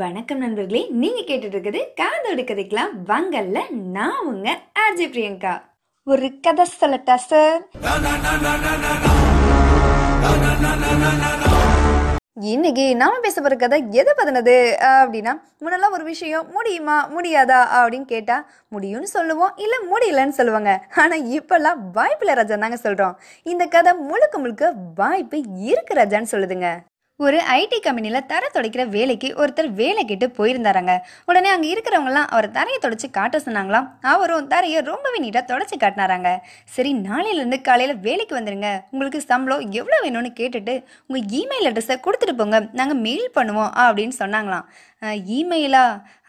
வணக்கம் நண்பர்களே நீங்க கேட்டுட்டு இருக்குது காதோடு கதைக்கலாம். வங்கல்ல நான் உங்க ஆர்ஜே பிரியங்கா. ஒரு கதை சொல்லட்டா சார் இன்னைக்கு நாம பேச போற கதை எதை பத்தினது? அப்படின்னா முன்னெல்லாம் ஒரு விஷயம் முடியுமா முடியாதா அப்படின்னு கேட்டா முடியும்னு சொல்லுவோம் இல்ல முடியலன்னு சொல்லுவாங்க. ஆனா இப்பெல்லாம் வாய்ப்புல ராஜா தாங்க சொல்றோம். இந்த கதை முழுக்க முழுக்க வாய்ப்பு இருக்கு ராஜான்னு சொல்லுதுங்க. ஒரு ஐடி கம்பெனியில் தரை துடைக்கிற வேலைக்கு ஒருத்தர் வேலை கேட்டு போயிருந்தாராங்க. உடனே அங்கே இருக்கிறவங்கலாம் அவர் தரையை தொடச்சி காட்ட சொன்னாங்களாம் அவரும் தரையை ரொம்பவே நீட்டாக தொடச்சி காட்டினாராங்க. சரி நாளையிலேருந்து காலையில் வேலைக்கு வந்துடுங்க உங்களுக்கு சம்பளம் எவ்வளோ வேணும்னு கேட்டுட்டு உங்கள் இமெயில் அட்ரஸை கொடுத்துட்டு போங்க. நாங்கள் மெயில் பண்ணுவோம் அப்படின்னு சொன்னாங்களாம். இமெயிலா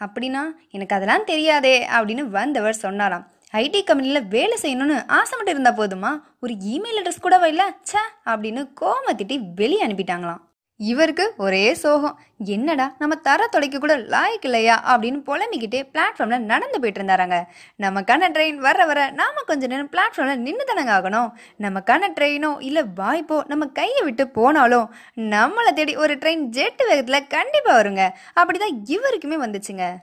அப்படின்னா எனக்கு அதெல்லாம் தெரியாதே அப்படின்னு வந்தவர் சொன்னாராம். ஐடி கம்பெனியில் வேலை செய்யணும்னு ஆசை மட்டும் இருந்தால் போதுமா? ஒரு இமெயில் அட்ரஸ் கூடவா இல்லை? ச்சே! அப்படின்னு கோம திட்டி வெளியே அனுப்பிட்டாங்களாம். இவருக்கு ஒரே சோகம். என்னடா நம்ம தர தொலைக்க கூட லாய்க்கு இல்லையா? அப்படின்னு புலம்பிக்கிட்டே பிளாட்ஃபார்ம்ல நடந்து போயிட்டு இருந்தாராங்க. நமக்கான ட்ரெயின் வர வர நாம கொஞ்ச நேரம் பிளாட்ஃபார்ம்ல நின்று தானங்க ஆகணும். நமக்கான ட்ரெயினோ இல்ல வாய்ப்போ நம்ம கையை விட்டு போனாலும் நம்மளை தேடி ஒரு ட்ரெயின் ஜெட்டு வேகத்துல கண்டிப்பா வருங்க. அப்படிதான் இவருக்குமே வந்துச்சுங்க.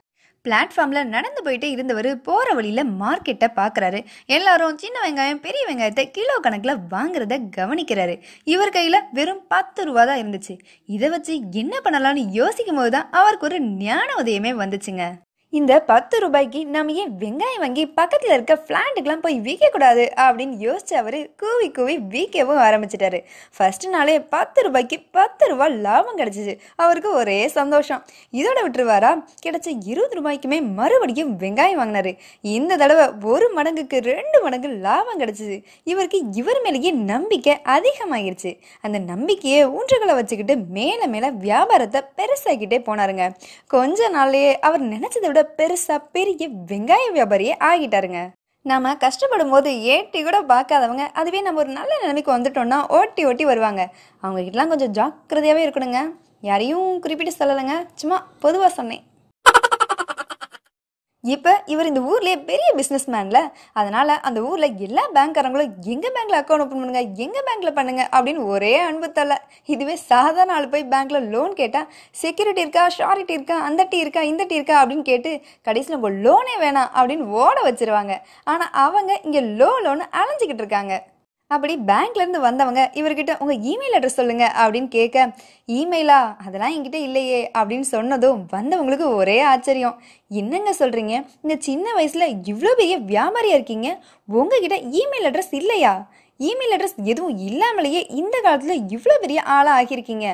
பிளாட்ஃபார்மில் நடந்து போயிட்டே இருந்தவர் போகிற வழியில் மார்க்கெட்டை பார்க்குறாரு எல்லாரும் சின்ன வெங்காயம் பெரிய வெங்காயத்தை கிலோ கணக்கில் வாங்குறத கவனிக்கிறாரு. இவர் கையில் வெறும் பத்து ரூபா தான் இருந்துச்சு. இதை வச்சு என்ன பண்ணலாம்னு யோசிக்கும் போது தான் அவருக்கு ஒரு ஞான உதயமே வந்துச்சுங்க. இந்த பத்து ரூபாய்க்கு நம்ம ஏன் வெங்காயம் வாங்கி பக்கத்தில் இருக்க ஃப்ளாட்டுக்கெலாம் போய் விற்கக்கூடாது? அப்படின்னு யோசிச்சு அவர் கூவி கூவி விற்கவும் ஆரம்பிச்சிட்டாரு. ஃபர்ஸ்ட் நாளே பத்து ரூபாய்க்கு பத்து ரூபாய் லாபம் கிடச்சிச்சு. அவருக்கு ஒரே சந்தோஷம். இதோட விட்டுருவாரா? கிடச்ச இருபது ரூபாய்க்குமே மறுபடியும் வெங்காயம் வாங்கினாரு. இந்த தடவை ஒரு மடங்குக்கு ரெண்டு மடங்கு லாபம் கிடச்சிது இவருக்கு இவர் மேலேயே நம்பிக்கை அதிகமாகிருச்சு. அந்த நம்பிக்கையை ஊன்றுகளை வச்சுக்கிட்டு மேலே மேலே வியாபாரத்தை பெருசாக்கிட்டே போனாருங்க. கொஞ்ச நாள்லேயே அவர் நினச்சதை விட பெருசாக பெரிய வெங்காய வியாபாரியே ஆகிட்டாருங்க. நாம் கஷ்டப்படும் போது ஏட்டி கூட பார்க்காதவங்க அதுவே நம்ம ஒரு நல்ல நிலைமைக்கு வந்துட்டோம்னா ஓட்டி ஓட்டி வருவாங்க. அவங்க கிட்டலாம் கொஞ்சம் ஜாக்கிரதையாகவே இருக்கணுங்க. யாரையும் குறிப்பிட்டு சொல்லலைங்க. சும்மா பொதுவாக சொன்னேன். இப்போ இவர் இந்த ஊர்லேயே பெரிய பிஸ்னஸ் மேனில் அதனால் அந்த ஊரில் எல்லா பேங்க்காரங்களும் எங்கள் பேங்க்கில் அக்கௌண்ட் ஓப்பன் பண்ணுங்கள் எங்கள் பேங்க்கில் பண்ணுங்கள் அப்படின்னு ஒரே அன்பு தள்ள. இதுவே சாதாரண ஆள் போய் பேங்க்கில் லோன் கேட்டால் செக்யூரிட்டி இருக்கா? ஷாரிட்டி இருக்கா? அந்த டீ இருக்கா? இந்த டீ இருக்கா? அப்படின்னு கேட்டு கடைசியில் உங்கள் லோனே வேணாம் அப்படின்னு ஓட வச்சிருவாங்க. ஆனால் அவங்க இங்கே லோ லோன் அலைஞ்சிக்கிட்டு இருக்காங்க. அப்படி பேங்க்லேருந்து வந்தவங்க இவர்கிட்ட உங்கள் இமெயில் அட்ரஸ் சொல்லுங்க அப்படின்னு கேட்க இமெயிலா அதெல்லாம் என்கிட்ட இல்லையே அப்படின்னு சொன்னதும் வந்தவங்களுக்கு ஒரே ஆச்சரியம். என்னங்க சொல்கிறீங்க இந்த சின்ன வயசில் இவ்வளோ பெரிய வியாபாரியாக இருக்கீங்க? உங்ககிட்ட இமெயில் அட்ரஸ் இல்லையா? இமெயில் அட்ரஸ் எதுவும் இல்லாமலேயே இந்த காலத்தில் இவ்வளோ பெரிய ஆளாக ஆகியிருக்கீங்க.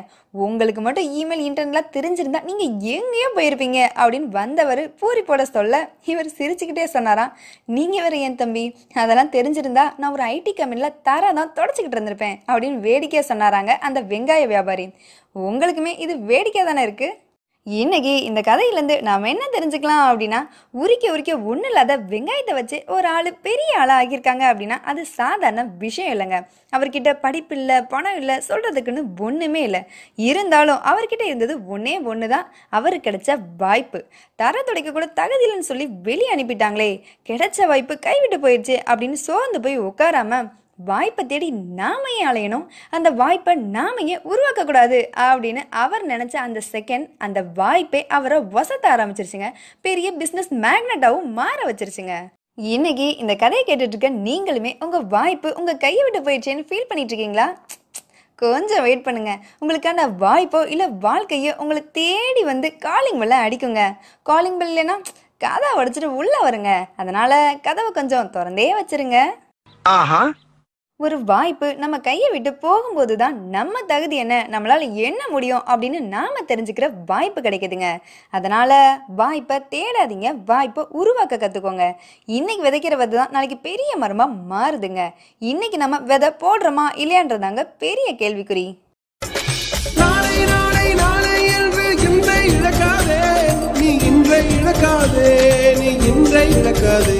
உங்களுக்கு மட்டும் இமெயில் இன்டர்நெட்லாம் தெரிஞ்சிருந்தா நீங்கள் எங்கேயோ போயிருப்பீங்க அப்படின்னு வந்தவர் பூரி போட சொல்ல இவர் சிரிச்சுக்கிட்டே சொன்னாராம். நீங்கள் வேறு ஏன் தம்பி? அதெல்லாம் தெரிஞ்சிருந்தா நான் ஒரு ஐடி கம்பெனியில் தர தான் தொடச்சிக்கிட்டு இருந்திருப்பேன் அப்படின்னு வேடிக்கையாக சொன்னாராங்க அந்த வெங்காய வியாபாரி. உங்களுக்குமே இது வேடிக்கை தானே இருக்குது இன்னைக்கு இந்த கதையிலேருந்து நாம் என்ன தெரிஞ்சுக்கலாம் அப்படின்னா உரிக்க உரிக்க ஒன்றும் இல்லாத வெங்காயத்தை வச்சு ஒரு ஆள் பெரிய ஆளாக ஆகியிருக்காங்க அப்படின்னா அது சாதாரண விஷயம் இல்லைங்க. அவர்கிட்ட படிப்பு இல்லை பணம் இல்லை சொல்கிறதுக்குன்னு ஒன்றுமே இல்லை. இருந்தாலும் அவர்கிட்ட இருந்தது ஒன்றே ஒன்று தான் அவருக்கு கிடைச்ச வாய்ப்பு. தர துடைக்க கூட தகுதி இல்லைன்னு சொல்லி வெளியே அனுப்பிட்டாங்களே. கிடைச்ச வாய்ப்பு கைவிட்டு போயிடுச்சு அப்படின்னு சோர்ந்து போய் உட்காராம வாய்ப்பை தேடி நாம ஏன் அலையணும்? அந்த வாய்ப்பை நாம ஏன் உருவாக்கக்கூடாது? அப்படின்னு அவர் நினச்ச அந்த செகண்ட் அந்த வாய்ப்பே அவரை வசத்த ஆரம்பிச்சிருச்சுங்க. பெரிய பிஸ்னஸ் மேக்னட்டாகவும் மாற வச்சிருச்சுங்க. இன்னைக்கு இந்த கதையை கேட்டுட்டு இருக்க நீங்களுமே உங்கள் வாய்ப்பு உங்கள் கையை விட்டு போயிடுச்சேன்னு ஃபீல் பண்ணிட்டு இருக்கீங்களா? கொஞ்சம் வெயிட் பண்ணுங்க. உங்களுக்கான வாய்ப்போ இல்லை வாழ்க்கையோ உங்களை தேடி வந்து காலிங் பெல்ல அடிக்குங்க. காலிங் பெல் இல்லைன்னா கதவை உடைச்சிட்டு உள்ள வருங்க. அதனால கதவை கொஞ்சம் திறந்தே வச்சிருங்க. ஆஹா. ஒரு வாய்ப்பு நம்ம கையை விட்டு போகும்போது தான் நம்ம தகுதி என்ன? நம்மளால் என்ன முடியும்? அப்படின்னு நாம் தெரிஞ்சுக்கிற வாய்ப்பு கிடைக்குதுங்க. அதனால் வாய்ப்பை தேடாதீங்க. வாய்ப்பை உருவாக்க கற்றுக்கோங்க இன்றைக்கி விதைக்கிற விதை தான் நாளைக்கு பெரிய மரமாக மாறுதுங்க. இன்றைக்கி நம்ம விதை போடுறோமா இல்லையான்றதாங்க பெரிய கேள்விக்குறி. நாளை இழக்காதே. நீ இன்றை இழக்காதே. நீ இன்றை இழக்காதே.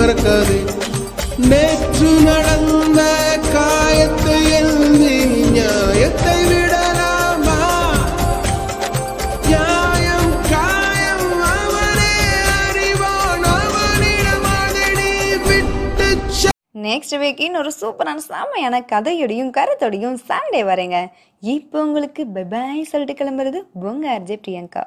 மறக்காதே. நேற்று நடந்த காயத்தை எழுதி நியாயத்தை விடலாமா? நியாயம் காயம் அவனே அறிவான் அவனிடம் அதை நீ நெக்ஸ்ட் வீக் இன்னொரு சூப்பரான சாமையான கதையோடையும் கருத்தோடையும் சண்டே வரேங்க இப்போ உங்களுக்கு பை சொல்லிட்டு கிளம்புறது உங்க அர்ஜே பிரியங்கா